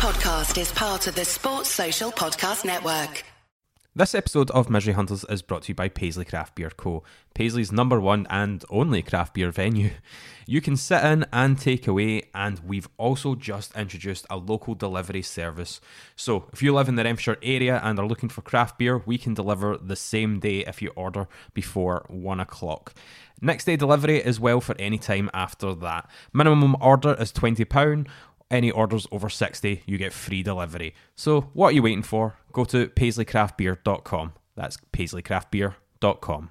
podcast is part of the Sports Social Podcast Network. This episode of Misery Hunters is brought to you by Paisley Craft Beer Co., Paisley's number one and only craft beer venue. You can sit in and take away, and we've also just introduced a local delivery service. So, if you live in the Renfrewshire area and are looking for craft beer, we can deliver the same day if you order before one o'clock. Next day delivery is well for any time after that. Minimum order is £20. Any orders over 60, you get free delivery. So, what are you waiting for? Go to paisleycraftbeer.com. That's paisleycraftbeer.com.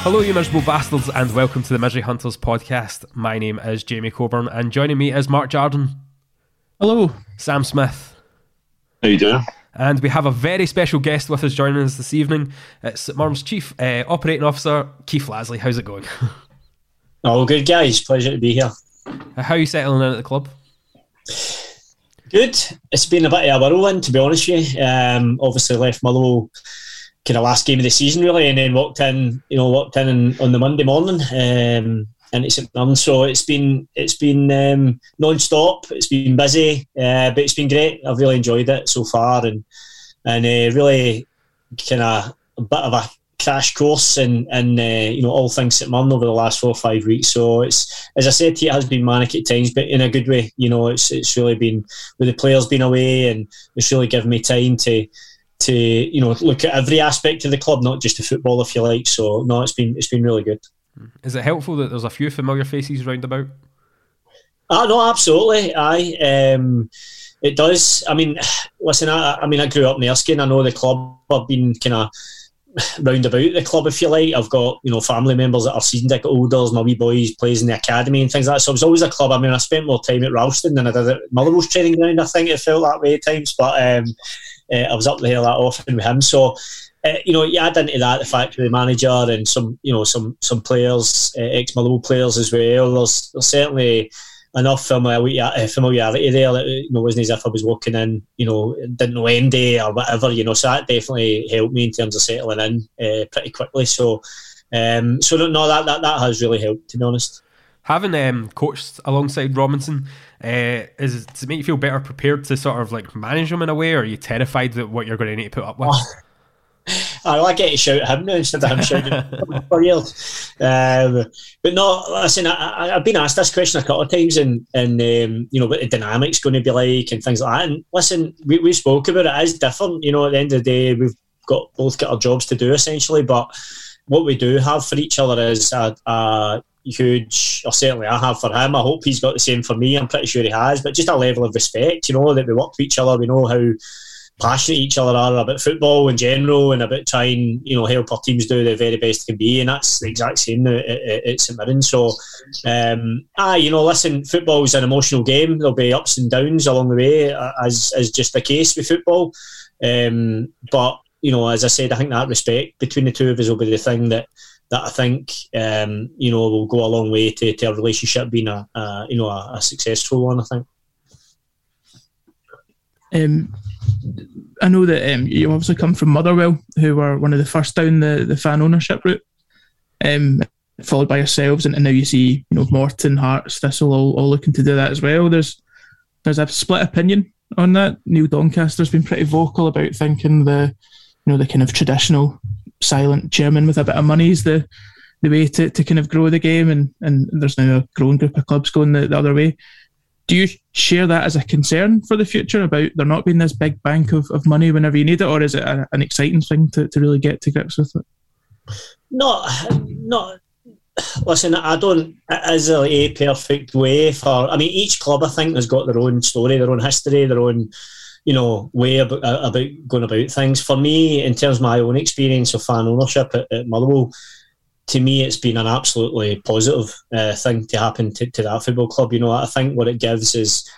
Hello, you miserable bastards, and welcome to the Misery Hunters podcast. My name is Jamie Coburn, and joining me is Mark Jarden. Hello, Sam Smith, How you doing? and we have a very special guest with us joining us this evening. It's St Mirren's Chief uh, Operating Officer Keith Lasley. How's it going? All good, guys. Pleasure to be here. How are you settling in at the club? Good. It's been a bit of a whirlwind, to be honest with you. Um, obviously, left Motherwell kind of last game of the season, really, and then walked in, you know, walked in and, on the Monday morning um, into St Mirren. So it's been it's been um, non-stop. It's been busy, uh, but it's been great. I've really enjoyed it so far, and and uh, really kind of a bit of a crash course and and uh, you know all things St Mirren over the last four or five weeks. So it's as I said it has been manic at times, but in a good way. You know, it's it's really been with the players being away, and it's really given me time to to you know look at every aspect of the club, not just the football, if you like. So no, it's been it's been really good. Is it helpful that there's a few familiar faces round about? Ah, no, absolutely. I um, it does. I mean, listen, I, I mean, I grew up in Erskine. I know the club. I've been kind of round about the club, if you like. I've got you know family members that are season ticket holders. My wee boy plays in the academy and things like that. So it was always a club. I mean, I spent more time at Ralston than I did at Motherwell's training ground. I think it felt that way at times, but um, uh, I was up there that often with him. So. Uh, you know, you add into that the fact of the manager and some, you know, some some players, uh, ex Motherwell players as well. There's, there's certainly enough familiarity, uh, familiarity there that you know wasn't as if I was walking in, you know, didn't know Andy or whatever, you know. So that definitely helped me in terms of settling in uh, pretty quickly. So, um, so no, that, that that has really helped, to be honest. Having um, coached alongside Robinson, uh, is does it make you feel better prepared to sort of like manage him in a way, or are you terrified that what you're going to need to put up with? I like get to shout at him now instead of him shouting for years. Um, but no, listen, I, I, I've been asked this question a couple of times, and and um, you know what the dynamics going to be like and things like that. And listen, we, we spoke about it. It is different. You know, at the end of the day, we've got both got our jobs to do essentially, but what we do have for each other is a, a huge, or certainly I have for him. I hope he's got the same for me. I'm pretty sure he has, but just a level of respect. You know that we work for each other. We know how passionate each other are about football in general and about trying, you know, help our teams do the very best they can be. And that's the exact same at, at St Mirren. So, um, ah, you know, listen, football is an emotional game. There'll be ups and downs along the way, uh, as as just the case with football. Um, but you know, as I said, I think that respect between the two of us will be the thing that that I think um, you know will go a long way to, to our relationship being a, a you know a, a successful one. I think. Um, I know that um, you obviously come from Motherwell, who were one of the first down the, the fan ownership route, um, followed by yourselves, and, and now you see you know Morton, Hearts, Thistle all, all looking to do that as well. There's there's a split opinion on that. Neil Doncaster's been pretty vocal about thinking the you know the kind of traditional silent chairman with a bit of money is the the way to, to kind of grow the game, and and there's now a growing group of clubs going the, the other way do you share that as a concern for the future about there not being this big bank of, of money whenever you need it, or is it a, an exciting thing to, to really get to grips with it? Not, not. Listen, I don't. It is a, perfect way for. I mean, each club I think has got their own story, their own history, their own, you know, way about, uh, about going about things. For me, in terms of my own experience of fan ownership at, at Motherwell, to me, it's been an absolutely positive uh, thing to happen to, to that football club. You know, I think what it gives is,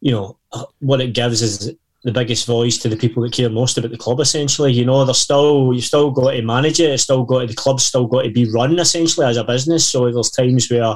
you know, what it gives is the biggest voice to the people that care most about the club. Essentially, you know, there's still you still got to manage it. It's still got to, the club's still got to be run essentially as a business. So there's times where,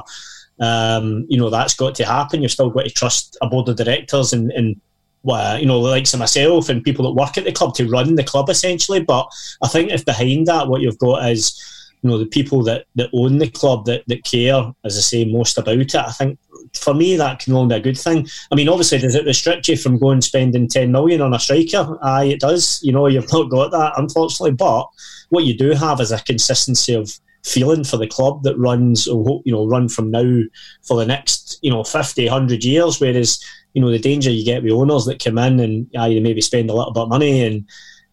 um, you know, that's got to happen. You've still got to trust a board of directors and, and well, you know, the likes of myself and people that work at the club to run the club essentially. But I think if behind that, what you've got is, you know, the people that, that own the club that, that care, as I say, most about it. I think for me that can only be a good thing. I mean, obviously, does it restrict you from going spending ten million on a striker? Aye, it does. You know, you've not got that, unfortunately. But what you do have is a consistency of feeling for the club that runs, you know, run from now for the next, you know, 50, 100 years. Whereas, you know, the danger you get with owners that come in and yeah, you maybe spend a little bit of money and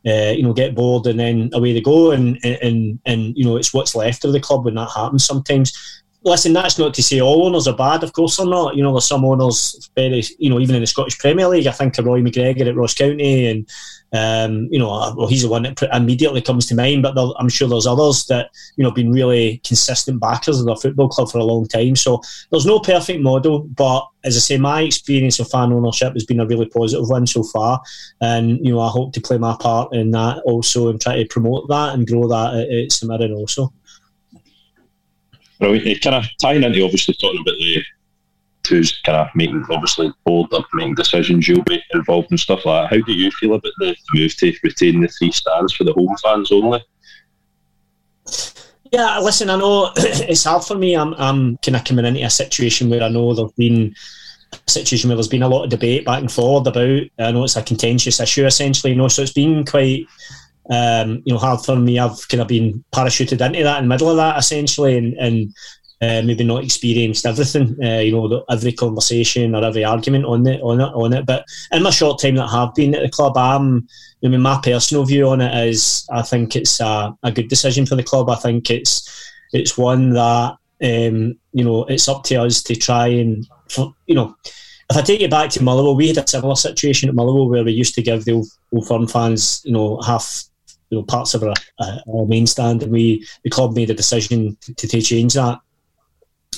uh, you know, get bored and then away they go, and and and you know, it's what's left of the club when that happens sometimes. Listen, that's not to say all owners are bad. Of course, they're not. You know, there's some owners very, you know, even in the Scottish Premier League. I think of Roy McGregor at Ross County, and um, you know, well, he's the one that immediately comes to mind. But I'm sure there's others that you know been really consistent backers of their football club for a long time. So there's no perfect model, but as I say, my experience of fan ownership has been a really positive one so far, and you know, I hope to play my part in that also and try to promote that and grow that at, at St Mirren also. Brilliant. Kind of tying into obviously talking about the who's kind of making obviously bold up making decisions you'll be involved and stuff like that. How do you feel about the move to retain the three stands for the home fans only? Yeah, listen, I know it's hard for me. I'm, I'm kind of coming into a situation where I know there've been a situation where there's been a lot of debate back and forward about. I know it's a contentious issue essentially, you know, so it's been quite um, you know, hard for me. I've kind of been parachuted into that in the middle of that essentially, and, and uh, maybe not experienced everything, uh, you know, the, every conversation or every argument on it, on it, on it. But in my short time that I have been at the club, I'm, I mean, my personal view on it is, I think it's a, a good decision for the club. I think it's, it's one that, um, you know, it's up to us to try and, you know, if I take you back to Motherwell, we had a similar situation at Motherwell where we used to give the old, old firm fans, you know, half you know parts of our, uh, our main stand, and we the club made a decision to, to change that.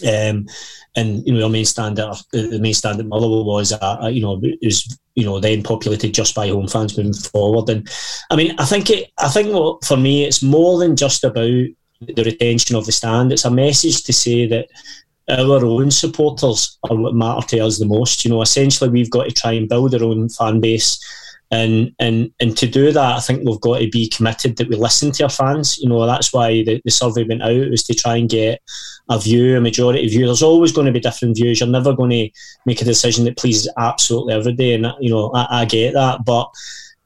Um, and you know, our main stand at the main stand at Motherwell was, uh, you know, is you know then populated just by home fans moving forward. And I mean, I think it, I think for me, it's more than just about the retention of the stand. It's a message to say that our own supporters are what matter to us the most. You know, essentially, we've got to try and build our own fan base and and and to do that, I think we've got to be committed that we listen to our fans. You know, that's why the, the survey went out was to try and get a view, a majority view. There's always going to be different views. You're never going to make a decision that pleases absolutely everybody, and you know, I, I get that, but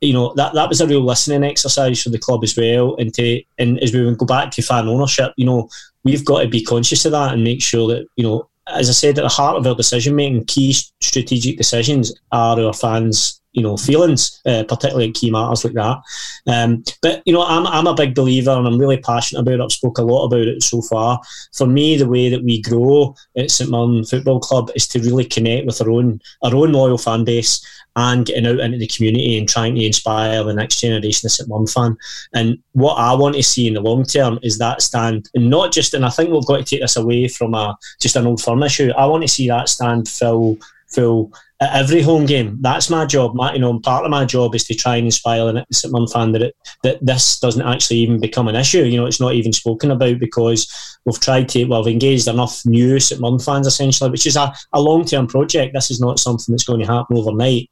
you know that that was a real listening exercise for the club as well. And to and as we go back to fan ownership, you know, we've got to be conscious of that and make sure that you know, as I said, at the heart of our decision making, key strategic decisions are our fans you know feelings, uh, particularly in key matters like that. Um, but you know, I'm I'm a big believer, and I'm really passionate about it. I've spoke a lot about it so far. For me, the way that we grow at St Mirren Football Club is to really connect with our own our own loyal fan base and getting out into the community and trying to inspire the next generation of St Mirren fan. And what I want to see in the long term is that stand, and not just. And I think we've got to take this away from a just an old firm issue. I want to see that stand fill full at every home game. That's my job. My, you know, part of my job is to try and inspire the St Mirren fan that it, that this doesn't actually even become an issue. You know, it's not even spoken about because we've tried to, well, we've engaged enough new St Mirren fans essentially, which is a, a long term project. This is not something that's going to happen overnight.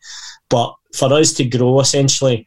But for us to grow essentially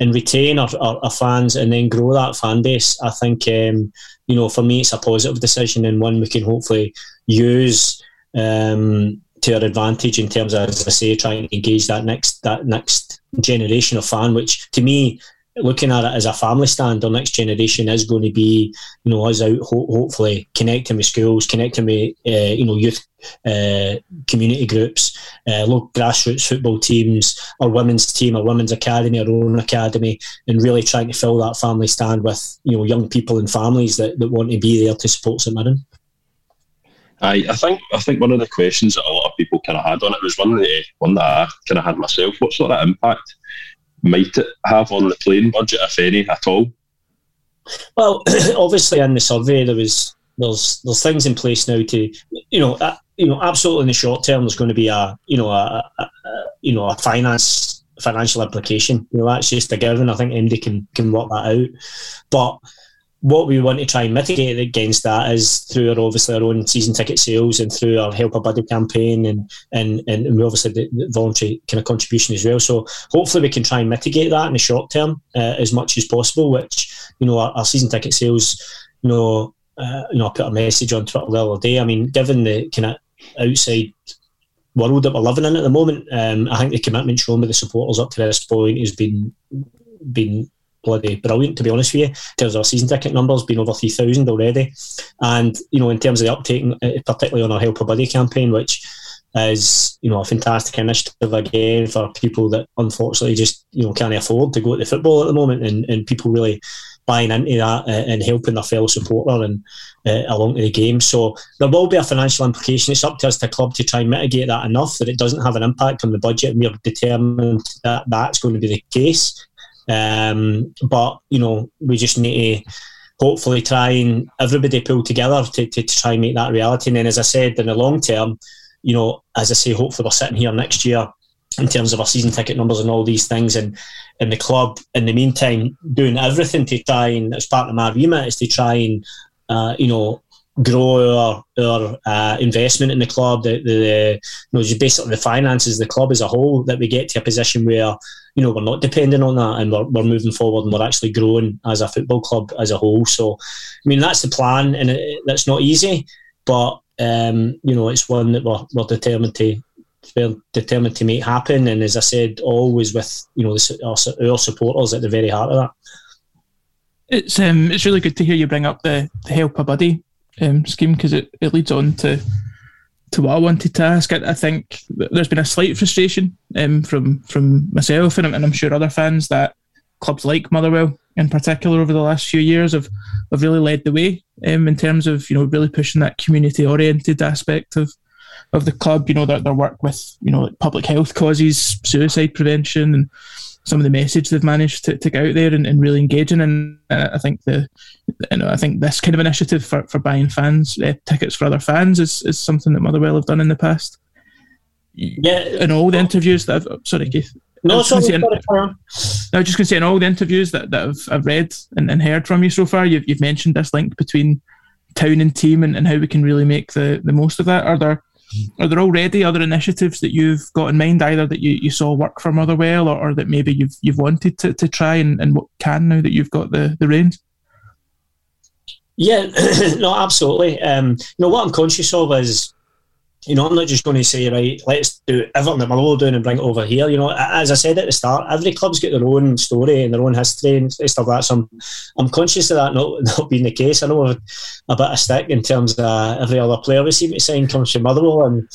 and retain our, our, our fans and then grow that fan base, I think, um, you know, for me, it's a positive decision and one we can hopefully use. Um, to our advantage in terms of, as I say, trying to engage that next that next generation of fan. Which to me, looking at it as a family stand, our next generation is going to be, you know, us out ho- hopefully connecting with schools, connecting with uh, you know youth uh, community groups, uh, local grassroots football teams, our women's team, our women's academy, our own academy, and really trying to fill that family stand with you know young people and families that, that want to be there to support St Mirren. I, I think I think one of the questions that a lot of people kind of had on it was one that one that I kind of had myself. What sort of impact might it have on the playing budget, if any, at all? Well, obviously, in the survey, there was there's there's things in place now to you know uh, you know absolutely in the short term there's going to be a you know a, a, a you know a finance financial implication. You know that's just a given. I think Indy can can work that out, but what we want to try and mitigate against that is through our obviously our own season ticket sales and through our Help a Buddy campaign and and and we obviously the, the voluntary kind of contribution as well. So hopefully we can try and mitigate that in the short term uh, as much as possible. Which you know our, our season ticket sales, you know, uh, you know, I put a message on Twitter the other day. I mean, given the kind of outside world that we're living in at the moment, um, I think the commitment shown by the supporters up to this point has been been bloody brilliant, to be honest with you. In terms of our season ticket numbers, been over 3,000 already. And, you know, in terms of the uptake, uh, particularly on our Help a Buddy campaign, which is, you know, a fantastic initiative again for people that unfortunately just, you know, can't afford to go to the football at the moment and, and people really buying into that uh, and helping their fellow supporter and uh, along to the game. So there will be a financial implication. It's up to us, the club, to try and mitigate that enough that it doesn't have an impact on the budget. And we're determined that that's going to be the case. Um, but you know, we just need to hopefully try and everybody pull together to, to, to try and make that reality. And then, as I said, in the long term, you know, as I say, hopefully we're sitting here next year in terms of our season ticket numbers and all these things, and and the club in the meantime doing everything to try and as part of my remit is to try and uh, you know grow our, our uh, investment in the club, the, the, the you know, just basically the finances, of the club as a whole, that we get to a position where, you know, we're not depending on that and we're, we're moving forward and we're actually growing as a football club as a whole. So, I mean, that's the plan and it, that's not easy, but, um, you know, it's one that we're, we're determined to, we're determined to make happen. And as I said, always with, you know, the, our, our supporters at the very heart of that. It's um, it's really good to hear you bring up the, the help a buddy um, scheme because it, it leads on to to what I wanted to ask. I, I think there's been a slight frustration um, from from myself and, and I'm sure other fans that clubs like Motherwell in particular over the last few years have, have really led the way um, in terms of you know really pushing that community oriented aspect of of the club. You know their, their work with you know like public health causes, suicide prevention, and some of the message they've managed to, to get out there and, and really engaging. And uh, I think the you know I think this kind of initiative for, for buying fans uh, tickets for other fans is, is something that Motherwell have done in the past. Yeah, In all the interviews that I've sorry Keith. No, sorry, say sorry, carry on. I was just going to say, in all the interviews that, that I've, I've read and, and heard from you so far, you've, you've mentioned this link between town and team and, and how we can really make the, the most of that. Are there are there already other initiatives that you've got in mind, either that you, you saw work for Motherwell or, or that maybe you've you've wanted to, to try and, and what can now that you've got the, the reins? Yeah, no, absolutely. Um, you know what I'm conscious of is, you know, I'm not just going to say right, let's do everything that Motherwell doing and bring it over here. You know, as I said at the start, every club's got their own story and their own history and stuff like that. So I'm, I'm conscious of that not, not being the case. I know I've a bit of stick in terms of every other player we seem to sign comes from Motherwell and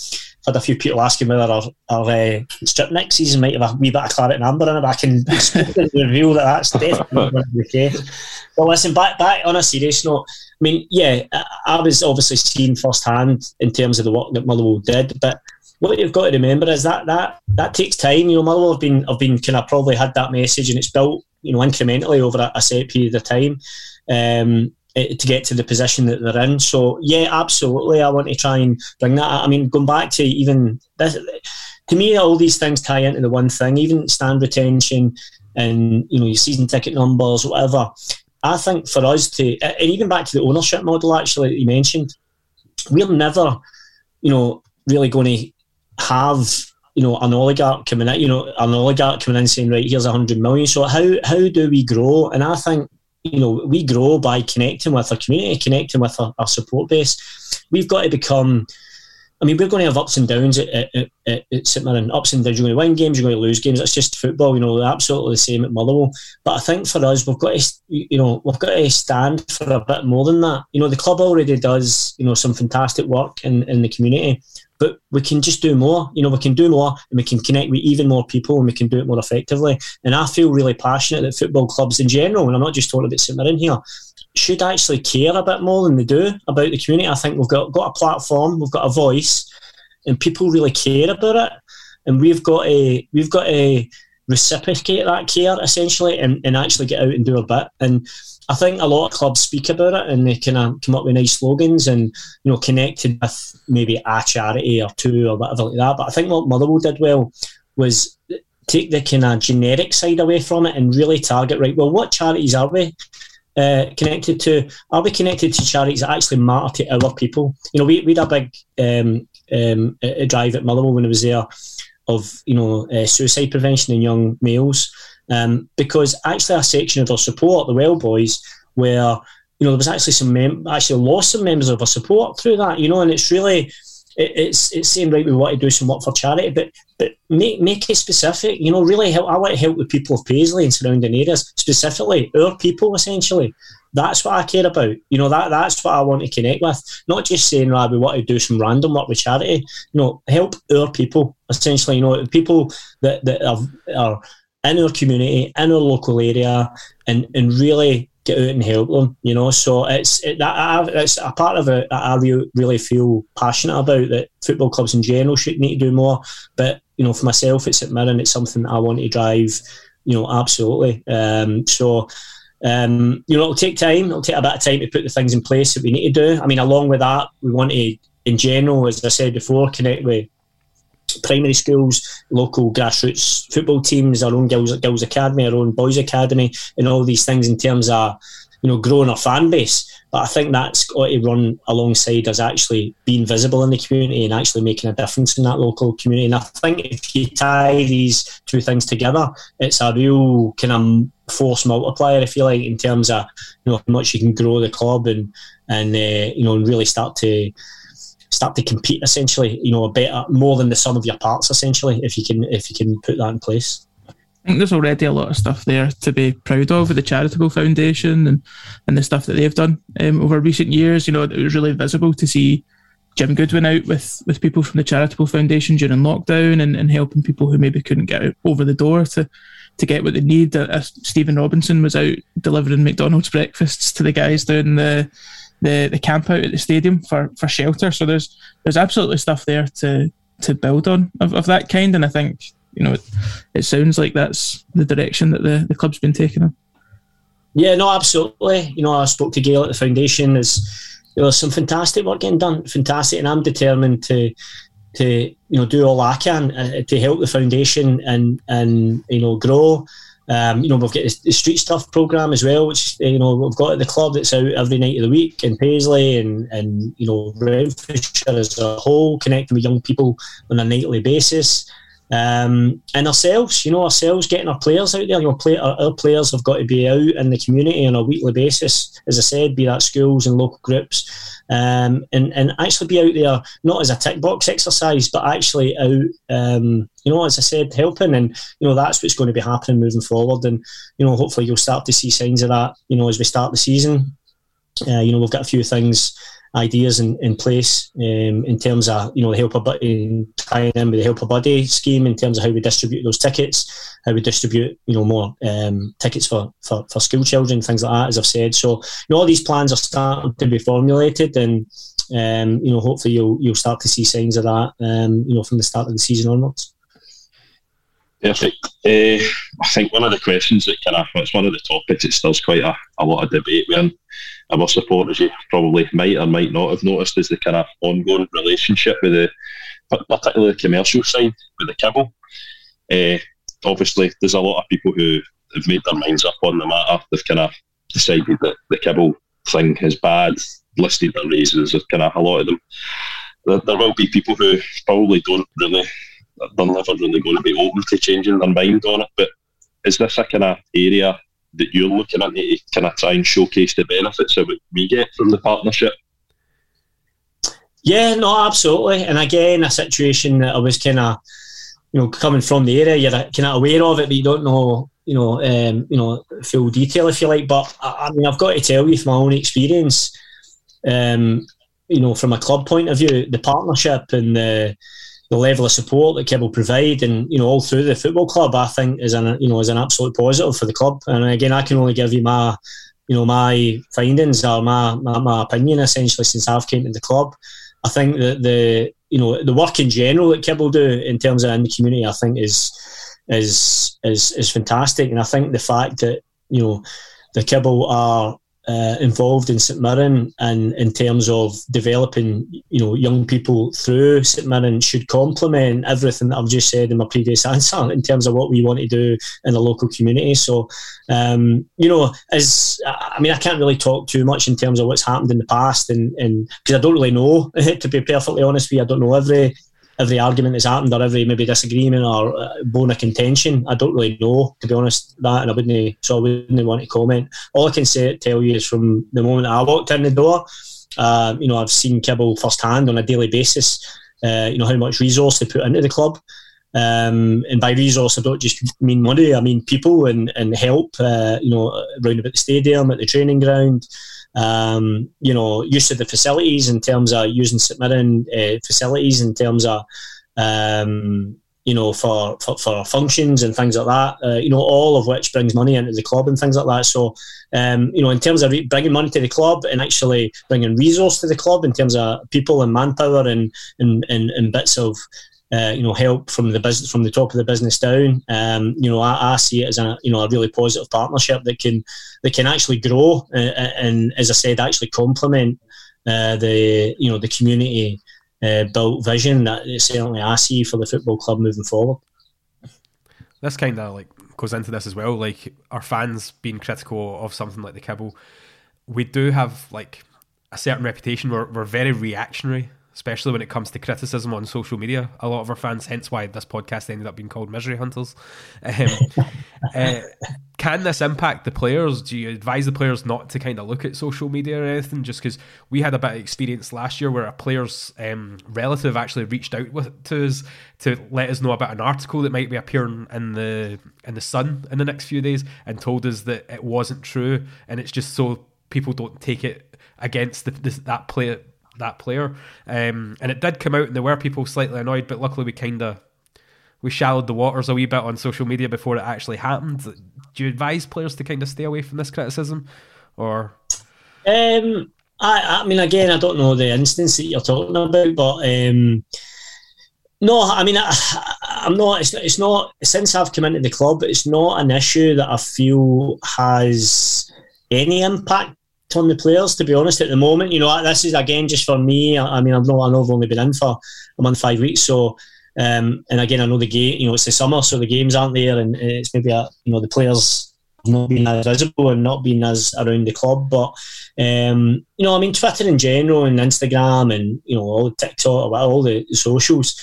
had a few people asking whether our, our uh, strip next season might have a wee bit of claret and amber in it, but I can reveal that that's definitely going the case. But listen, back back on a serious note, I mean, yeah, I, I was obviously seeing firsthand in terms of the work that Motherwell did, but what you've got to remember is that that that takes time. You know, Motherwell have been have been kind of probably had that message, and it's built you know incrementally over a, a set period of time. Um, Uh, to get to the position that they're in. So yeah, absolutely, I want to try and bring that. I mean, going back to even this, to me, all these things tie into the one thing. Even stand retention and you know your season ticket numbers, whatever. I think for us to, and even back to the ownership model, actually that you mentioned, we're never, you know, really going to have you know an oligarch coming in, you know, an oligarch coming in saying, right, here's a hundred million. So how how do we grow? And I think you know we grow by connecting with our community, connecting with our, our support base. We've got to become. I mean, we're going to have ups and downs at, at, at, at St Mirren. Ups and downs. You're going to win games. You're going to lose games. It's just football. You know, absolutely the same at Motherwell. But I think for us, we've got to, you know, we've got to stand for a bit more than that. You know, the club already does, you know, some fantastic work in, in the community, but we can just do more. You know, we can do more, and we can connect with even more people, and we can do it more effectively. And I feel really passionate that football clubs in general, and I'm not just talking about St Mirren here, should actually care a bit more than they do about the community. I think we've got got a platform, we've got a voice, and people really care about it. And we've got a we've got a reciprocate that care essentially, and, and actually get out and do a bit. And I think a lot of clubs speak about it, and they kind of come up with nice slogans and you know connected with maybe a charity or two or whatever like that. But I think what Motherwell did well was take the kind of generic side away from it and really target right. Well, what charities are we? uh, connected to? Are we connected to charities that actually matter to our people? You know, we, we had a big um, um, a drive at Motherwell when I was there of you know uh, suicide prevention in young males um, because actually a section of our support, the Well Boys, where you know there was actually some mem- actually lost some members of our support through that. You know, and it's really it, it's it's saying right we want to do some work for charity, but but make make it specific. You know, really help. I want to help the people of Paisley and surrounding areas, specifically our people, essentially. That's what I care about. You know, that that's what I want to connect with. Not just saying, right, we want to do some random work with charity. You know, help our people, essentially, you know, people that, that are, are in our community, in our local area, and, and really get out and help them, you know. So it's it, that I, it's a part of it that I really, feel passionate about that football clubs in general should need to do more. But, you know, for myself, it's at Mirren, it's something that I want to drive, you know, absolutely. Um, so, um, you know, it'll take time. It'll take a bit of time to put the things in place that we need to do. I mean, along with that, we want to, in general, as I said before, connect with primary schools, local grassroots football teams, our own girls, girls academy, our own boys academy, and all these things in terms of you know growing our fan base. But I think that's got to run alongside us actually being visible in the community and actually making a difference in that local community. And I think if you tie these two things together, it's a real kind of force multiplier, if you like, in terms of you know how much you can grow the club and and uh, you know and really start to start to compete essentially you know a better more than the sum of your parts essentially if you can if you can put that in place I think there's already a lot of stuff there to be proud of with the charitable foundation and, and the stuff that they've done um, over recent years. You know, it was really visible to see Jim Goodwin out with, with people from the charitable foundation during lockdown and, and helping people who maybe couldn't get out over the door to to get what they need. Uh, Stephen Robinson was out delivering McDonald's breakfasts to the guys down the the, the camp out at the stadium for, for shelter. So there's there's absolutely stuff there to to build on of, of that kind, and I think you know it, it sounds like that's the direction that the, the club's been taking. In. Yeah, no, absolutely. You know, I spoke to Gail at the foundation. There's there was some fantastic work getting done, fantastic, and I'm determined to to you know do all I can uh, to help the foundation and and you know grow. Um, you know, we've got the street stuff program as well, which you know we've got at the club that's out every night of the week in Paisley and and you know Renfrewshire as a whole, connecting with young people on a nightly basis. Um, and ourselves, you know, ourselves getting our players out there. You know, play, our, our players have got to be out in the community on a weekly basis, as I said, be that schools and local groups, um, and and actually be out there not as a tick box exercise, but actually out, um, you know, as I said, helping, and you know that's what's going to be happening moving forward, and you know, hopefully you'll start to see signs of that, you know, as we start the season. Uh, you know, we've got a few things ideas in, in place um, in terms of you know the helper buddy tying in with the help helper buddy scheme in terms of how we distribute those tickets, how we distribute you know more um, tickets for, for for school children, things like that. As I've said, so you know all these plans are starting to be formulated, and um, you know hopefully you'll you'll start to see signs of that um, you know from the start of the season onwards. Perfect. Uh, I think one of the questions that kind of it's one of the topics that stirs quite a, a lot of debate with our supporters you probably might or might not have noticed is the kind of ongoing relationship with the particularly the commercial side with the Kibble. Uh, obviously there's a lot of people who have made their minds up on the matter. They've kind of decided that the Kibble thing is bad, listed their reasons, there's kind of a lot of them. There, there will be people who probably don't really they're never really going to be open to changing their mind on it. But is this a kind of area that you're looking at to kind of try and showcase the benefits of what we get from the partnership? Yeah, no, absolutely. And again, a situation that I was kind of, you know, coming from the area, you're kind of aware of it, but you don't know, you know, um, you know, full detail if you like. But I, I mean, I've got to tell you from my own experience, um, you know, from a club point of view, the partnership and the the level of support that Kibble provide, and you know, all through the football club, I think is an you know is an absolute positive for the club. And again, I can only give you my you know my findings or my my, my opinion essentially since I've came to the club. I think that the you know the work in general that Kibble do in terms of in the community, I think is is is is fantastic, and I think the fact that you know the Kibble are uh, involved in St Mirren and in terms of developing, you know, young people through St Mirren should complement everything that I've just said in my previous answer in terms of what we want to do in the local community. So, um, you know, as I mean, I can't really talk too much in terms of what's happened in the past, and because I don't really know, to be perfectly honest with you, I don't know every every argument that's happened or every maybe disagreement or uh, bone of contention. I don't really know, to be honest, that, and I wouldn't, so I wouldn't want to comment. All I can say tell you is from the moment I walked in the door, uh, you know, I've seen Kibble firsthand on a daily basis. Uh, you know how much resource they put into the club. Um, and by resource, I don't just mean money. I mean people and, and help. Uh, you know, around about the stadium, at the training ground. Um, you know, use of the facilities in terms of using Mirren uh, facilities in terms of um, you know for, for, for functions and things like that. Uh, you know, all of which brings money into the club and things like that. So, um, you know, in terms of re- bringing money to the club and actually bringing resource to the club in terms of people and manpower and and, and, and bits of uh, you know, help from the business from the top of the business down. Um, you know, I, I, see it as a you know a really positive partnership that can that can actually grow uh, and, as I said, actually complement uh, the you know the community uh, built vision that certainly I see for the football club moving forward. This kind of like goes into this as well. Like our fans being critical of something like the Kibble, we do have like a certain reputation. We're, we're very reactionary especially when it comes to criticism on social media. A lot of our fans, hence why this podcast ended up being called Misery Hunters. Um, uh, can this impact the players? Do you advise the players not to kind of look at social media or anything? Just because we had a bit of experience last year where a player's um, relative actually reached out with, to us to let us know about an article that might be appearing in the in the Sun in the next few days, and told us that it wasn't true, and it's just so people don't take it against the, this, that player that player. Um, and it did come out, and there were people slightly annoyed, but luckily we kind of we shallowed the waters a wee bit on social media before it actually happened. Do you advise players to kind of stay away from this criticism, or? Um, I, I mean, again, I don't know the instance that you're talking about, but um, no, I mean, I, am not. It's, it's not since I've come into the club. It's not an issue that I feel has any impact on the players. To be honest, at the moment, you know, this is again just for me. I, I mean, I know I know I've only been in for a month, five weeks, so. Um, and again, I know the game. You know, it's the summer, so the games aren't there, and it's maybe a, you know the players not being as visible and not being as around the club. But um, you know, I mean, Twitter in general and Instagram and you know all the TikTok, all the socials.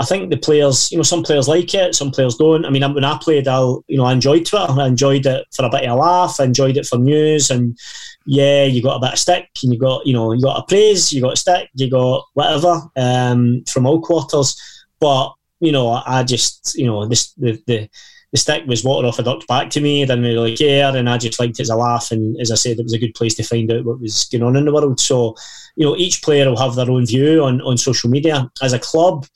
I think the players, you know, some players like it, some players don't. I mean, when I played, I, you know, I enjoyed Twitter. I enjoyed it for a bit of a laugh. I enjoyed it for news, and yeah, you got a bit of stick, and you got, you know, you got a praise, you got a stick, you got whatever um, from all quarters. But you know, I just, you know, this the the the stick was water off a duck back to me. I didn't really care, and I just liked it as a laugh. And as I said, it was a good place to find out what was going on in the world. So, you know, each player will have their own view on on social media. As a club,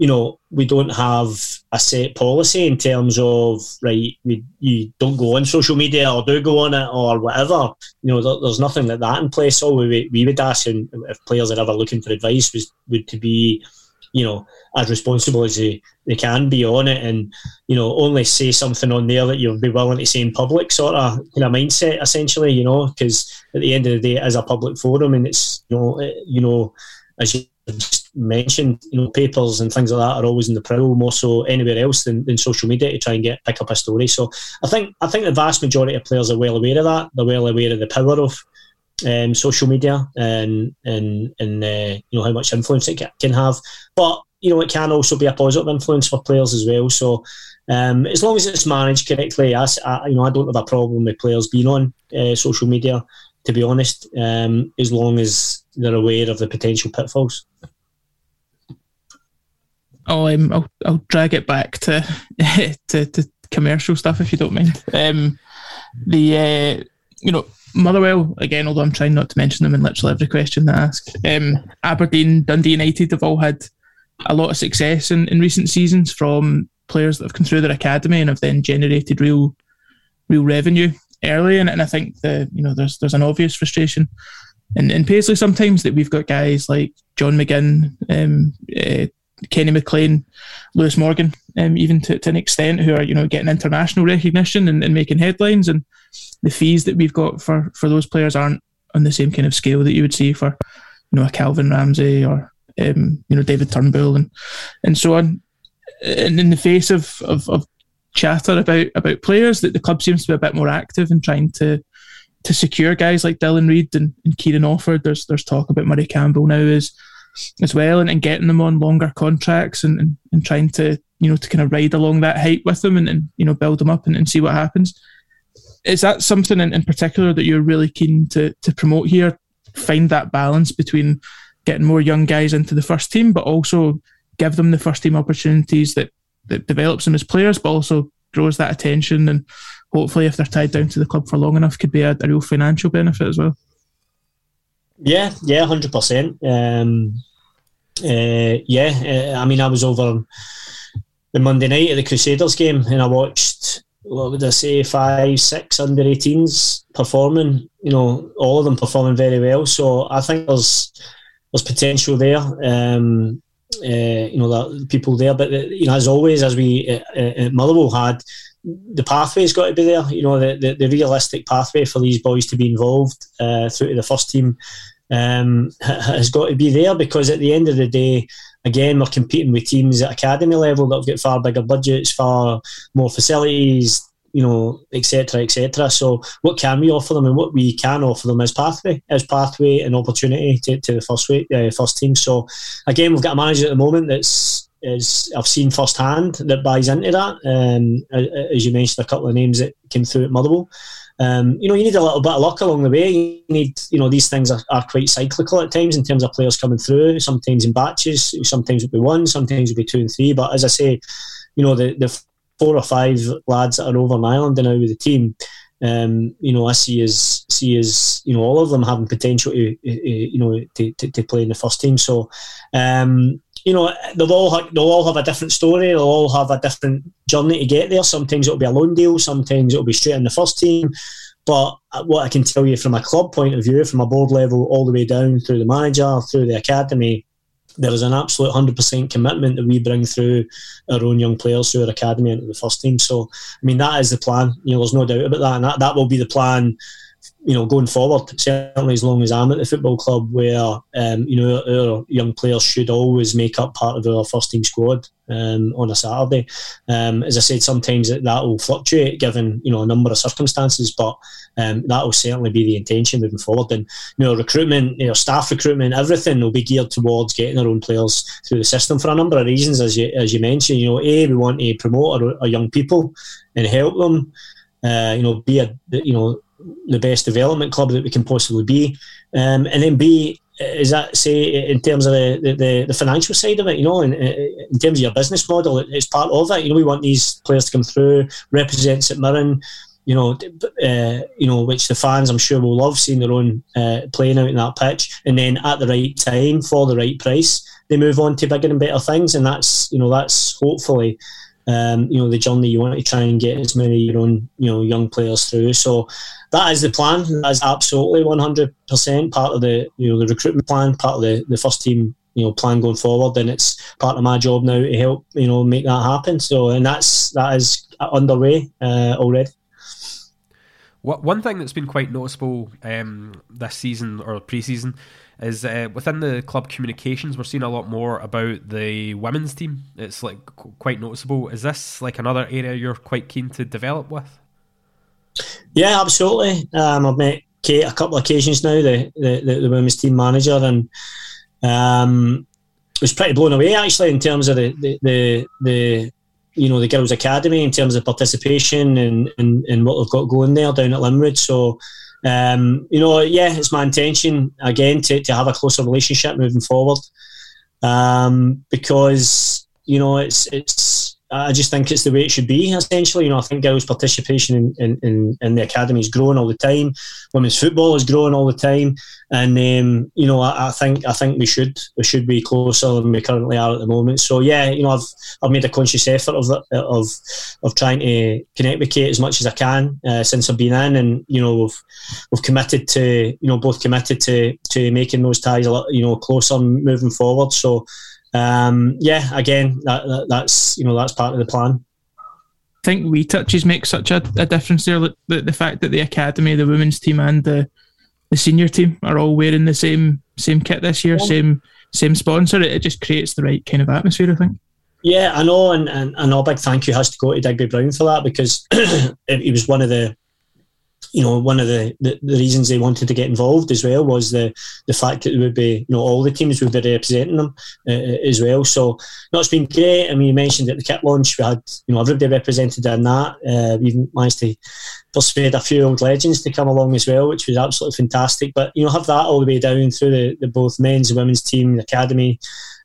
you know, we don't have a set policy in terms of right, we, you don't go on social media or do go on it or whatever. You know, there, there's nothing like that in place. All we, we would ask, and if players are ever looking for advice, was would to be, you know, as responsible as they, they can be on it, and you know, only say something on there that you'll be willing to say in public, sort of kind of mindset, essentially. You know, because at the end of the day, it is a public forum, and it's you know, it, you know, as you mentioned, you know, papers and things like that are always in the prowl more so anywhere else than, than social media to try and get pick up a story. So I think I think the vast majority of players are well aware of that. They're well aware of the power of um, social media and and and uh, you know how much influence it can have. But you know it can also be a positive influence for players as well. So um, as long as it's managed correctly, I, I, you know I don't have a problem with players being on uh, social media. To be honest, um, as long as they're aware of the potential pitfalls. Oh, um, I'll I'll drag it back to to, to commercial stuff if you don't mind. Um, the uh, you know Motherwell again, although I'm trying not to mention them in literally every question that I ask. Um, Aberdeen, Dundee United have all had a lot of success in, in recent seasons from players that have come through their academy and have then generated real real revenue early. And, and I think the you know there's there's an obvious frustration in, in Paisley sometimes that we've got guys like John McGinn, um, uh, Kenny McLean, Lewis Morgan, um, even to, to an extent, who are you know getting international recognition and, and making headlines, and the fees that we've got for for those players aren't on the same kind of scale that you would see for you know a Calvin Ramsay or um, you know David Turnbull and and so on. And in the face of, of, of chatter about about players, that the club seems to be a bit more active in trying to to secure guys like Dylan Reid and, and Kieran Offord. There's there's talk about Murray Campbell now as as well and, and getting them on longer contracts and, and, and trying to you know to kind of ride along that height with them and, and you know build them up and, and see what happens. Is that something in, in particular that you're really keen to to promote here? Find that balance between getting more young guys into the first team, but also give them the first team opportunities that that develops them as players, but also grows that attention and hopefully if they're tied down to the club for long enough could be a, a real financial benefit as well. Yeah, yeah, hundred percent. Um, uh, yeah, uh, I mean, I was over the Monday night of the Crusaders game, and I watched what would I say, five, six under 18s performing. You know, all of them performing very well. So I think there's there's potential there. Um, uh, you know, that people there, but uh, you know, as always, as we uh, uh, at Motherwell had, the pathway's got to be there. You know, the, the, the realistic pathway for these boys to be involved through to the first team um, has got to be there because at the end of the day, again, we're competing with teams at academy level that have got far bigger budgets, far more facilities, you know, etc., etc. So, what can we offer them, and what we can offer them is pathway, as pathway and opportunity to, to the first way, uh, first team. So, again, we've got a manager at the moment that's is I've seen firsthand that buys into that. Um, as you mentioned, a couple of names that came through at Motherwell. Um, you know, you need a little bit of luck along the way. You need, you know, these things are, are quite cyclical at times in terms of players coming through. Sometimes in batches, sometimes it'll be one, sometimes it'll be two and three. But as I say, you know, the the four or five lads that are over in Ireland and now with the team, um, you know, I see as see as you know all of them having potential to, you know, to, to, to play in the first team. So, um, you know, they'll all have, they'll all have a different story. They'll all have a different journey to get there. Sometimes it'll be a loan deal. Sometimes it'll be straight in the first team. But uh, what I can tell you from a club point of view, from a board level, all the way down through the manager, through the academy, there is an absolute 100% commitment that we bring through our own young players through our academy into the first team. So, I mean, that is the plan. You know, there's no doubt about that. And that, that will be the plan you know, going forward, certainly as long as I'm at the football club, where um, you know our young players should always make up part of our first team squad um, on a Saturday. Um, as I said, sometimes that, will fluctuate given you know a number of circumstances, but um, that will certainly be the intention moving forward. And you know, recruitment, you know, staff recruitment, everything will be geared towards getting our own players through the system for a number of reasons, as you as you mentioned. You know, a we want to promote our, our young people and help them. Uh, you know, be a you know the best development club that we can possibly be. Um, and then B, is that say in terms of the, the, the financial side of it, you know, in, in terms of your business model, it's part of it. You know, we want these players to come through, represent St Mirren, you know, uh, you know, which the fans I'm sure will love seeing their own uh, playing out in that pitch, and then at the right time for the right price, they move on to bigger and better things, and that's you know that's hopefully um, you know, the journey you want to try and get as many your own, you know, young players through. So that is the plan. That is absolutely 100% part of the, you know, the recruitment plan, part of the, the first team, you know, plan going forward. And it's part of my job now to help, you know, make that happen. So, and that's, that is underway uh, already. What one thing that's been quite noticeable um, this season or pre-season is uh, within the club communications, we're seeing a lot more about the women's team. It's like qu- quite noticeable. Is this like another area you're quite keen to develop with? Yeah, absolutely. Um, I've met Kate a couple of occasions now, the the, the, women's team manager, and um, was pretty blown away actually in terms of the the, the, the you know the girls' academy in terms of participation and, and, and what they've got going there down at Limerick. So um, you know, yeah, it's my intention again to, to have a closer relationship moving forward um, because you know it's it's I just think it's the way it should be. Essentially, you know, I think girls' participation in, in, in, the academy is growing all the time. Women's football is growing all the time, and um, you know, I, I, think I think we should we should be closer than we currently are at the moment. So yeah, you know, I've I've made a conscious effort of of of trying to connect with Kate as much as I can uh, since I've been in, and you know, we've we've committed to you know both committed to to making those ties a lot you know closer moving forward. So um, yeah, again, that, that, that's you know that's part of the plan. I think wee touches make such a, a difference there. The, the fact that the academy, the women's team, and the the senior team are all wearing the same same kit this year, same same sponsor. It, it just creates the right kind of atmosphere. I think. Yeah, I know, and, and, and a big thank you has to go to Digby Brown for that because he was one of the, you know, one of the, the, the reasons they wanted to get involved as well was the the fact that it would be, you know, all the teams would be representing them uh, as well. So, no, it's been great. I mean, you mentioned at the kit launch we had, you know, everybody represented in that. Uh, we managed to persuade a few old legends to come along as well, which was absolutely fantastic. But you know, have that all the way down through the, the both men's and women's team, the academy,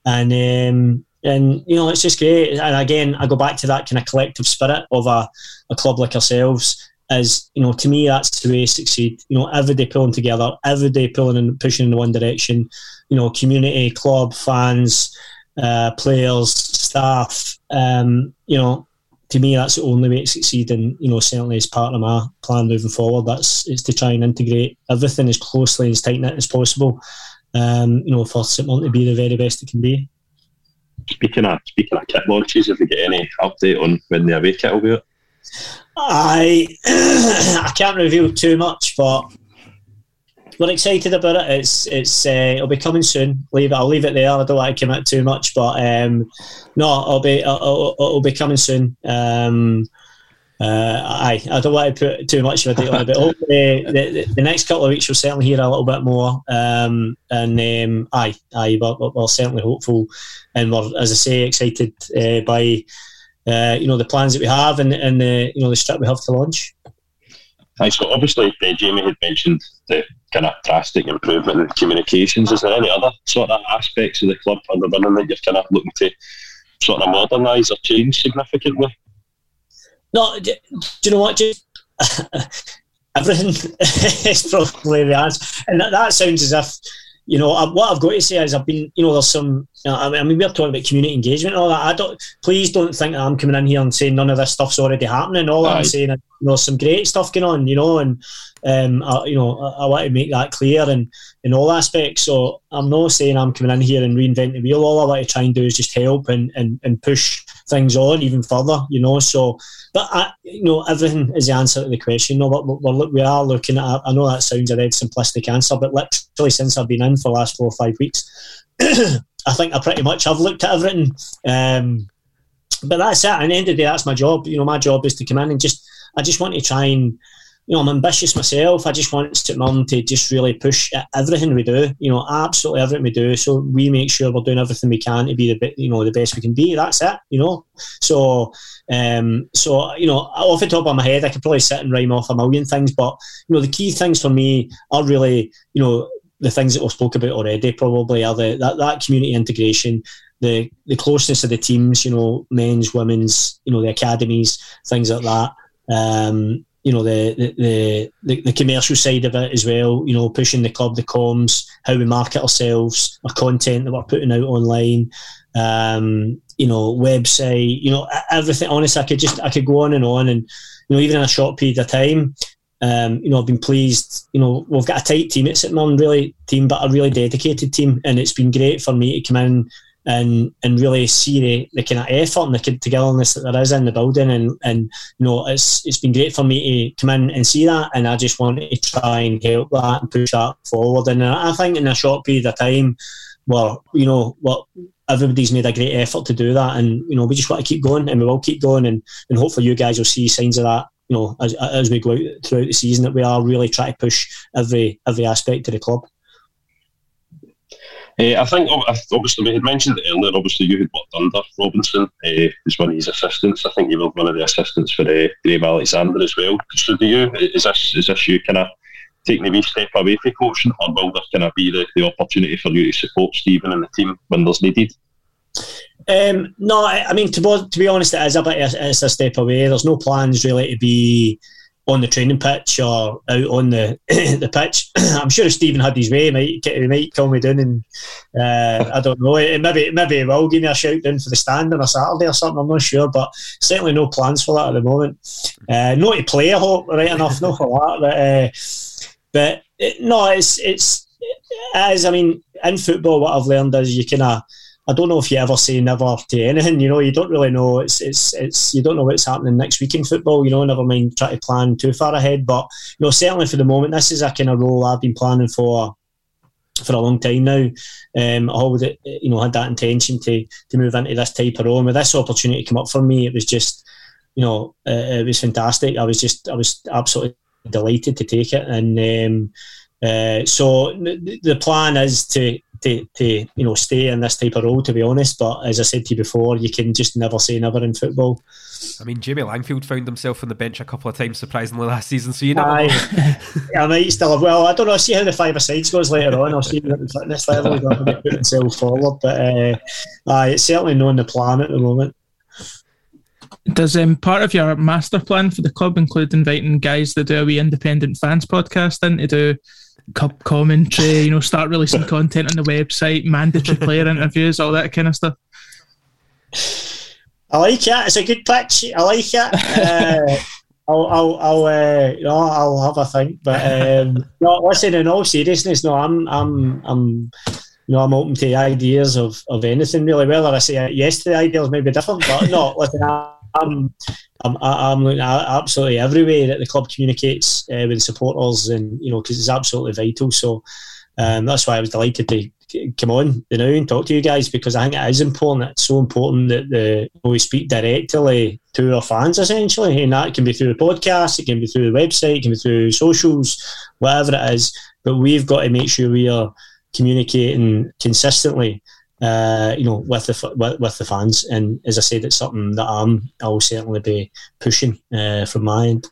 and um, and you know, it's just great. And again, I go back to that kind of collective spirit of a, a club like ourselves. As you know, to me, that's the way to succeed. You know, every day pulling together, every day pulling and pushing in one direction. You know, community, club, fans, uh, players, staff. Um, you know, to me, that's the only way to succeed. And you know, certainly as part of my plan moving forward, that's is to try and integrate everything as closely and as tight knit as possible. Um, you know, for St Mirren to be the very best it can be. Speaking of speaking of kit launches, if we get any update on when the away kit will be? I I can't reveal too much, but we're excited about it. It's it's uh, it'll be coming soon. Leave it. I'll leave it there. I don't want to commit too much, but um, no, it'll be it'll, it'll be coming soon. Um, uh, I I don't want to put too much of a date on it, but hopefully the, the, the next couple of weeks we'll certainly hear a little bit more. Um, and um, aye, aye, we're, we're- certainly hopeful, and we're as I say excited uh, by uh, you know the plans that we have and and the you know the strip we have to launch. Thanks. So obviously, uh, Jamie had mentioned the kind of drastic improvement in communications. Is there any other sort of aspects of the club under running that you're kind of looking to sort of modernise or change significantly? No, d- do you know what? Just everything is probably the answer, and that, that sounds as if you know I, what I've got to say is I've been you know there's some you know, I mean- we're talking about community engagement and all that. I don't please don't think that I'm coming in here and saying none of this stuff's already happening. All Aye. I'm saying is you know some great stuff going on, you know, and um, I, you know I, I want to make that clear and in all aspects. So I'm not saying I'm coming in here and reinvent the wheel. All I want to try and do is just help and and, and push things on even further, you know. So, but I, you know, everything is the answer to the question. No, but we're, we're, we are looking at. I know that sounds a dead simplistic answer, but literally since I've been in for the last four or five weeks, I think I pretty much have looked at everything. Um, but that's it. At the end of the day, that's my job. You know, my job is to come in and just. I just want to try and you know, I'm ambitious myself. I just want St Mirren to just really push everything we do. You know, absolutely everything we do. So we make sure we're doing everything we can to be the you know the best we can be. That's it. You know. So um, so you know, off the top of my head, I could probably sit and rhyme off a million things, but you know, the key things for me are really you know the things that we've spoke about already. Probably are the that, that community integration. The, the closeness of the teams, you know, men's, women's, you know, the academies, things like that. Um, you know the, the the, the commercial side of it as well. You know, pushing the club, the comms, how we market ourselves, our content that we're putting out online. Um, you know, website. You know, everything. Honestly, I could just I could go on and on, and you know, even in a short period of time. Um, you know, I've been pleased. You know, we've got a tight team at Mirren, really team, but a really dedicated team, and it's been great for me to come in and and really see the, the kind of effort and the togetherness that there is in the building. And and you know it's it's been great for me to come in and see that. And I just want to try and help that and push that forward. And I think in a short period of time well you know what everybody's made a great effort to do that. And you know we just want to keep going and we will keep going. And and hopefully you guys will see signs of that you know as, as we go out throughout the season that we are really trying to push every every aspect of the club Uh, I think obviously we had mentioned it earlier. Obviously, you had worked under Robinson uh, as one of his assistants. I think you were one of the assistants for uh, Graham Alexander as well. So, do you is this is this you kind of taking a wee step away from coaching, or will there kind of be the, the opportunity for you to support Stephen and the team when there's needed? Um, no, I I mean to be, to be honest, it is a bit it's a step away. There's no plans really to be on the training pitch or out on the the pitch. I'm sure if Stephen had his way, he might he might call me down and uh, I don't know. Maybe maybe he will give me a shout down for the stand on a Saturday or something. I'm not sure, but certainly no plans for that at the moment. Uh, not to play, I hope, right enough, not for that. But uh, but it, no, it's it's as I mean in football, what I've learned is you kind of I don't know if you ever say never to anything. You know, you don't really know. It's it's it's you don't know what's happening next week in football. You know, never mind try to plan too far ahead. But you know, certainly for the moment, this is a kind of role I've been planning for for a long time now. Um, I always, you know, had that intention to to move into this type of role. And with this opportunity come up for me, it was just, you know, uh, it was fantastic. I was just, I was absolutely delighted to take it. And um, uh, so the, the plan is to, to, to, you know, stay in this type of role, to be honest. But as I said to you before, you can just never say never in football. I mean, Jamie Langfield found himself on the bench a couple of times, surprisingly, last season. So you know. Aye. I might still have. Well, I don't know. I'll See how the five sides goes later on. I'll see what the fitness level he's going to put himself forward. But uh, aye, it's certainly not on the plan at the moment. Does um, part of your master plan for the club include inviting guys that do a wee independent fans podcast in to do cup commentary, you know, start releasing content on the website, mandatory player interviews, all that kind of stuff? I like it. It's a good pitch. I like it. Uh, I'll, I'll, I'll, uh, you know, I'll have a think. But um, no, listen. In all seriousness, no, I'm, I'm, I'm, you know, I'm open to ideas of, of anything really. Whether I say yes to the ideas may be different, but no, listen, I'm, I'm, I'm absolutely every way that the club communicates uh, with supporters, and you know, because it's absolutely vital. So um, that's why I was delighted to come on you know and talk to you guys because I think it is important. It's so important that the we speak directly to our fans essentially, and that can be through the podcast, it can be through the website, it can be through socials, whatever it is. But we've got to make sure we are communicating consistently. Uh, you know, with the with, with the fans, and as I said, it's something that I'm I'll certainly be pushing uh, from my end.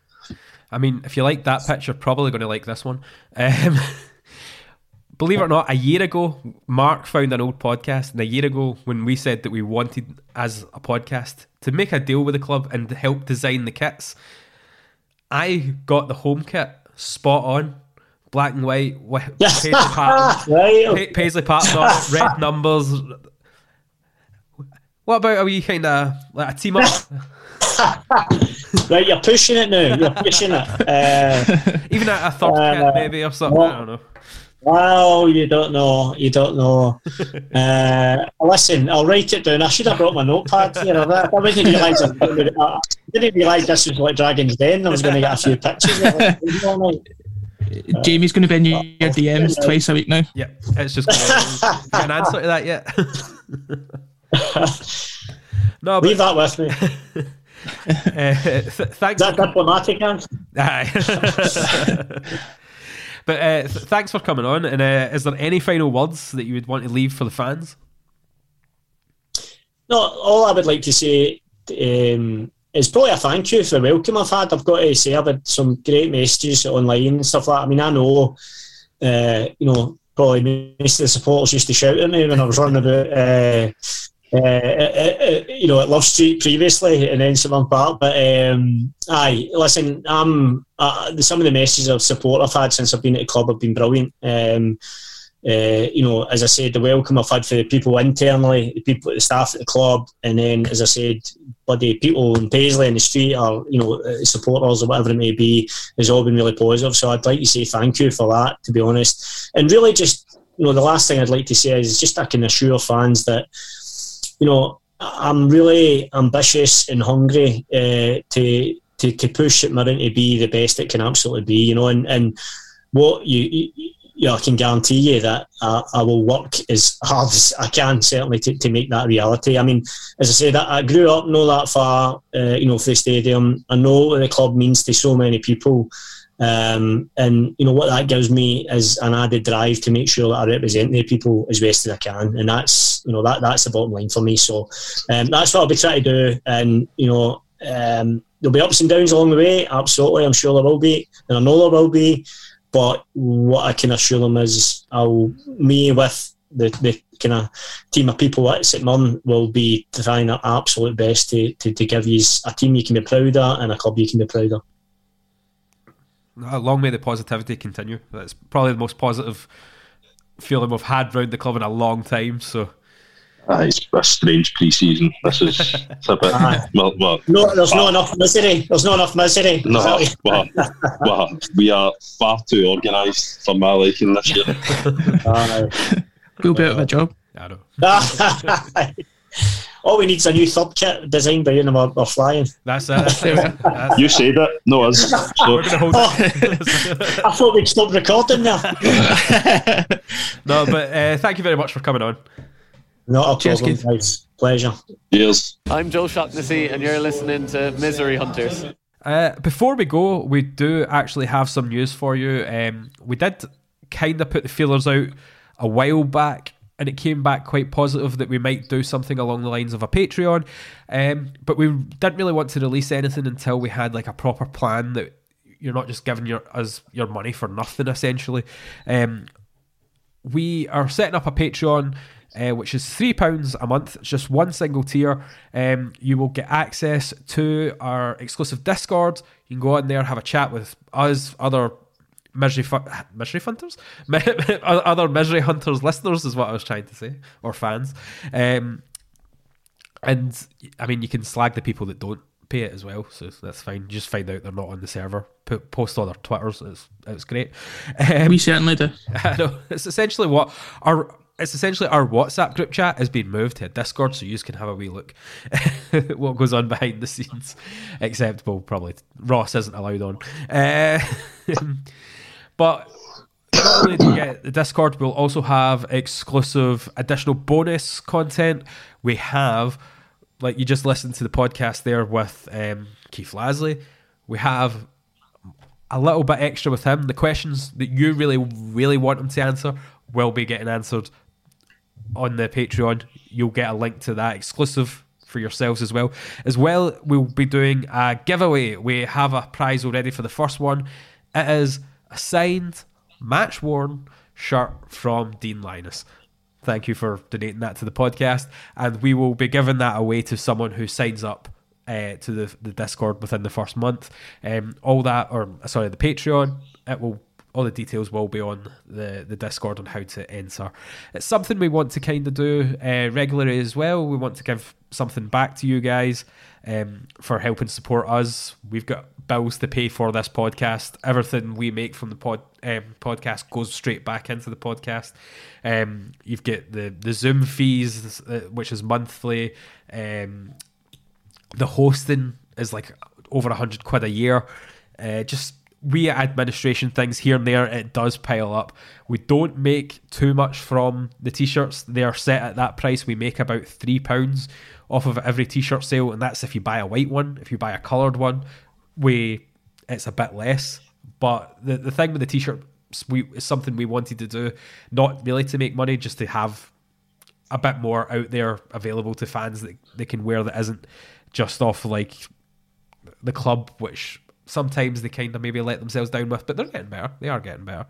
I mean, if you like that pitch, you're probably going to like this one. Um, believe it or not, a year ago, Mark found an old podcast, and a year ago, when we said that we wanted, as a podcast, to make a deal with the club and help design the kits, I got the home kit spot on, black and white, paisley pattern, Right. paisley red numbers. What about a wee kind of like a team up? Right, you're pushing it now. You're pushing it. Uh, Even a, a third Uh, kit, maybe, or something. I don't know. Well, you don't know. You don't know. Uh, listen, I'll write it down. I should have brought my notepad here. I, I didn't realise. I, I didn't realise this was like Dragon's Den. I was going to get a few pictures. Of it. Jamie's going to be in your DMs twice a week now. Yeah, it's just gonna, get an answer to that yet. no, Leave that with me. Uh, th- thanks. that diplomatic answer? Aye. but uh, th- thanks for coming on. And uh, is there any final words that you would want to leave for the fans? No, all I would like to say um, is probably a thank you for the welcome I've had. I've got to say I've had some great messages online and stuff like that. I mean, I know, uh, you know, probably most of the supporters used to shout at me when I was running about, uh, uh, uh, uh, you know, at Love Street previously and then St Park. But um, aye, listen, uh, some of the messages of support I've had since I've been at the club have been brilliant. Um, uh, you know, as I said, the welcome I've had for the people internally, the people, the staff at the club, and then, as I said, bloody people in Paisley in the street or you know uh, supporters or whatever it may be, has all been really positive. So I'd like to say thank you for that, to be honest, and really just you know the last thing I'd like to say is just I can assure fans that you know I'm really ambitious and hungry uh, to. To, to push it Mirren to be the best it can absolutely be, you know, and, and what you, you you know, I can guarantee you that I, I will work as hard as I can, certainly, to, to make that reality. I mean, as I said, I, I grew up not that far, uh, you know, for the stadium. I know what the club means to so many people. Um, and, you know, what that gives me is an added drive to make sure that I represent the people as best as I can. And that's, you know, that that's the bottom line for me. So um, that's what I'll be trying to do. And, you know, um, there'll be ups and downs along the way. Absolutely. I'm sure there will be. And I know there will be. But what I can assure them is, I'll me with the, the kind of team of people at St Mirren will be trying our absolute best to, to, to give you a team you can be proud of and a club you can be proud of. Uh, Long may the positivity continue. That's probably the most positive feeling we've had round the club in a long time. So Ah, it's a strange pre-season. This is it's a bit. well, well, No, there's not enough misery. There's not enough misery. no, well, well, we are far too organised for my liking this year. Aye. We'll be out of a job. I know. All we need is a new third kit designed by you and we're, we're flying. That's it. That's it. That's- You said it, no us. So, we're gonna hold I thought we'd stop recording there. no, but uh, thank you very much for coming on. Not a Cheers, problem, Keith. guys. Pleasure. cheers. I'm Joe Shaughnessy, and you're listening to Misery Hunters. Uh, before we go, we do actually have some news for you. Um, we did kind of put the feelers out a while back, and it came back quite positive that we might do something along the lines of a Patreon. Um, but we didn't really want to release anything until we had like a proper plan that you're not just giving your us your money for nothing. Essentially, um, we are setting up a Patreon. Uh, which is three pounds a month. It's just one single tier. Um, you will get access to our exclusive Discord. You can go on there, have a chat with us, other misery fu- misery hunters, other misery hunters listeners is what I was trying to say, or fans. Um, and I mean, you can slag the people that don't pay it as well, so that's fine. Just find out they're not on the server. Put, post on their Twitters. It's it's great. Um, We certainly do. I know. It's essentially what our it's essentially our WhatsApp group chat has been moved to Discord, so you can have a wee look what goes on behind the scenes. Except, well, probably Ross isn't allowed on. Uh, but not only do you get the Discord, we'll also have exclusive additional bonus content. We have, like you just listened to the podcast there with um, Keith Lasley. We have a little bit extra with him. The questions that you really, really want him to answer will be getting answered on the Patreon. You'll get a link to that exclusive for yourselves as well. As well, we'll be doing a giveaway. We have a prize already for the first one. It is a signed, match worn shirt from Dean Lyness. Thank you for donating that to the podcast. And we will be giving that away to someone who signs up uh, to the, the Discord within the first month. Um, all that, or sorry, the Patreon, it will all the details will be on the, the Discord on how to enter. It's something we want to kind of do uh, regularly as well. We want to give something back to you guys um, for helping support us. We've got bills to pay for this podcast. Everything we make from the pod um, podcast goes straight back into the podcast. Um, you've got the the Zoom fees, uh, which is monthly. Um, the hosting is like over a hundred quid a year. Uh, just we administration things here and there, it does pile up. We don't make too much from the t-shirts. They are set at that price. We make about three pounds off of every t-shirt sale, and that's if you buy a white one. If you buy a coloured one, we it's a bit less. But the the thing with the t-shirt, we is something we wanted to do, not really to make money, just to have a bit more out there available to fans that they can wear that isn't just off like the club, which sometimes they kind of maybe let themselves down with, but they're getting better. They are getting better.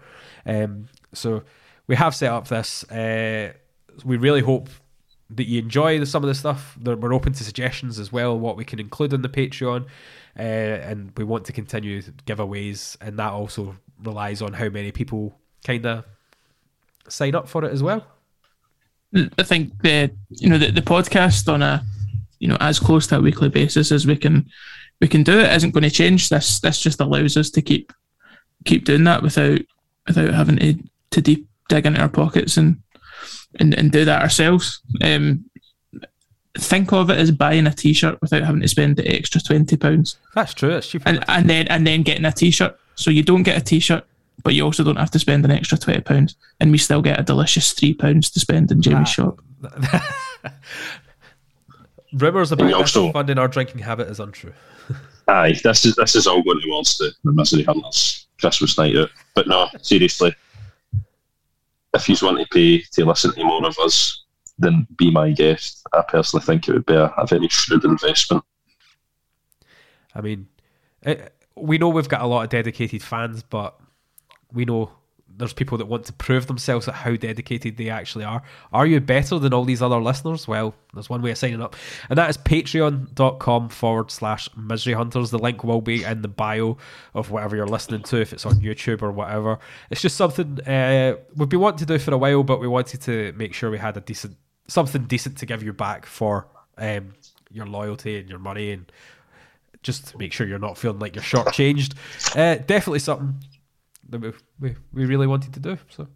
Um, so we have set up this. Uh, we really hope that you enjoy some of the stuff. We're open to suggestions as well, what we can include on the Patreon, uh, and we want to continue giveaways, and that also relies on how many people kind of sign up for it as well. I think the you know the, the podcast on a you know as close to a weekly basis as we can we can do it isn't going to change. This this just allows us to keep keep doing that without without having to to deep dig into our pockets and and, and do that ourselves. Um, think of it as buying a t-shirt without having to spend the extra twenty pounds, That's true. Cheaper. and and then and then getting a t-shirt. So you don't get a t-shirt, but you also don't have to spend an extra twenty pounds, and we still get a delicious three pounds to spend in Jamie's shop. Rumours about also- funding our drinking habit is untrue. Aye, this is this is all going towards the, the Misery Hunters Christmas night out. But no, seriously, if you want to pay to listen to more of us, then be my guest. I personally think it would be a, a very shrewd investment. I mean, it, we know we've got a lot of dedicated fans, but we know there's people that want to prove themselves at how dedicated they actually are. Are you better than all these other listeners? Well, there's one way of signing up, and that is patreon.com forward slash misery hunters. The link will be in the bio of whatever you're listening to, if it's on YouTube or whatever. It's just something uh, we've been wanting to do for a while, but we wanted to make sure we had a decent, something decent to give you back for um, your loyalty and your money and just to make sure you're not feeling like you're shortchanged. Uh, definitely something that we, we, we really wanted to do. So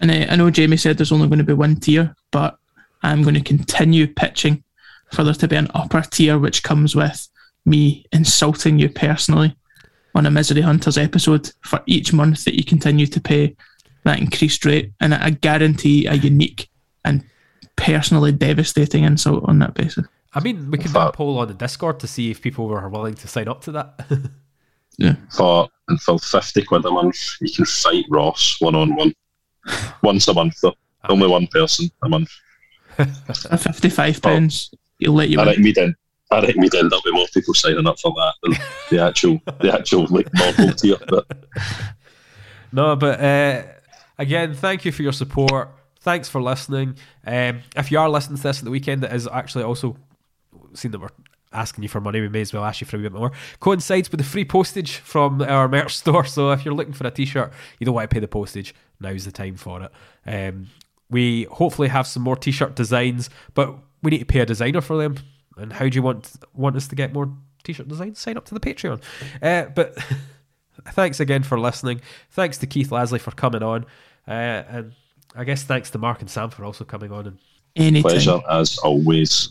And uh, I know Jamie said there's only going to be one tier, but I'm going to continue pitching for there to be an upper tier, which comes with me insulting you personally on a Misery Hunters episode for each month that you continue to pay that increased rate. And I guarantee a unique and personally devastating insult on that basis. I mean, we can do a poll on the Discord to see if people were willing to sign up to that. Yeah. For and for fifty quid a month, you can fight Ross one on one, once a month though. Only one person a month. For £55, pounds, he'll let you I win. think we'd end. I think we'd end up with more people signing up for that than the actual, the actual like normal tier. But No, but uh, again, thank you for your support. Thanks for listening. Um, if you are listening to this at the weekend, it is actually also seen that we're asking you for money. We may as well ask you for a bit more. Coincides with the free postage from our merch store. So if you're looking for a t-shirt, you don't want to pay the postage. Now's the time for it. Um, we hopefully have some more t-shirt designs, but we need to pay a designer for them. And how do you want want us to get more t-shirt designs? Sign up to the Patreon. Uh, but thanks again for listening. Thanks to Keith Lasley for coming on. Uh, and I guess thanks to Mark and Sam for also coming on. And Anytime. pleasure as always.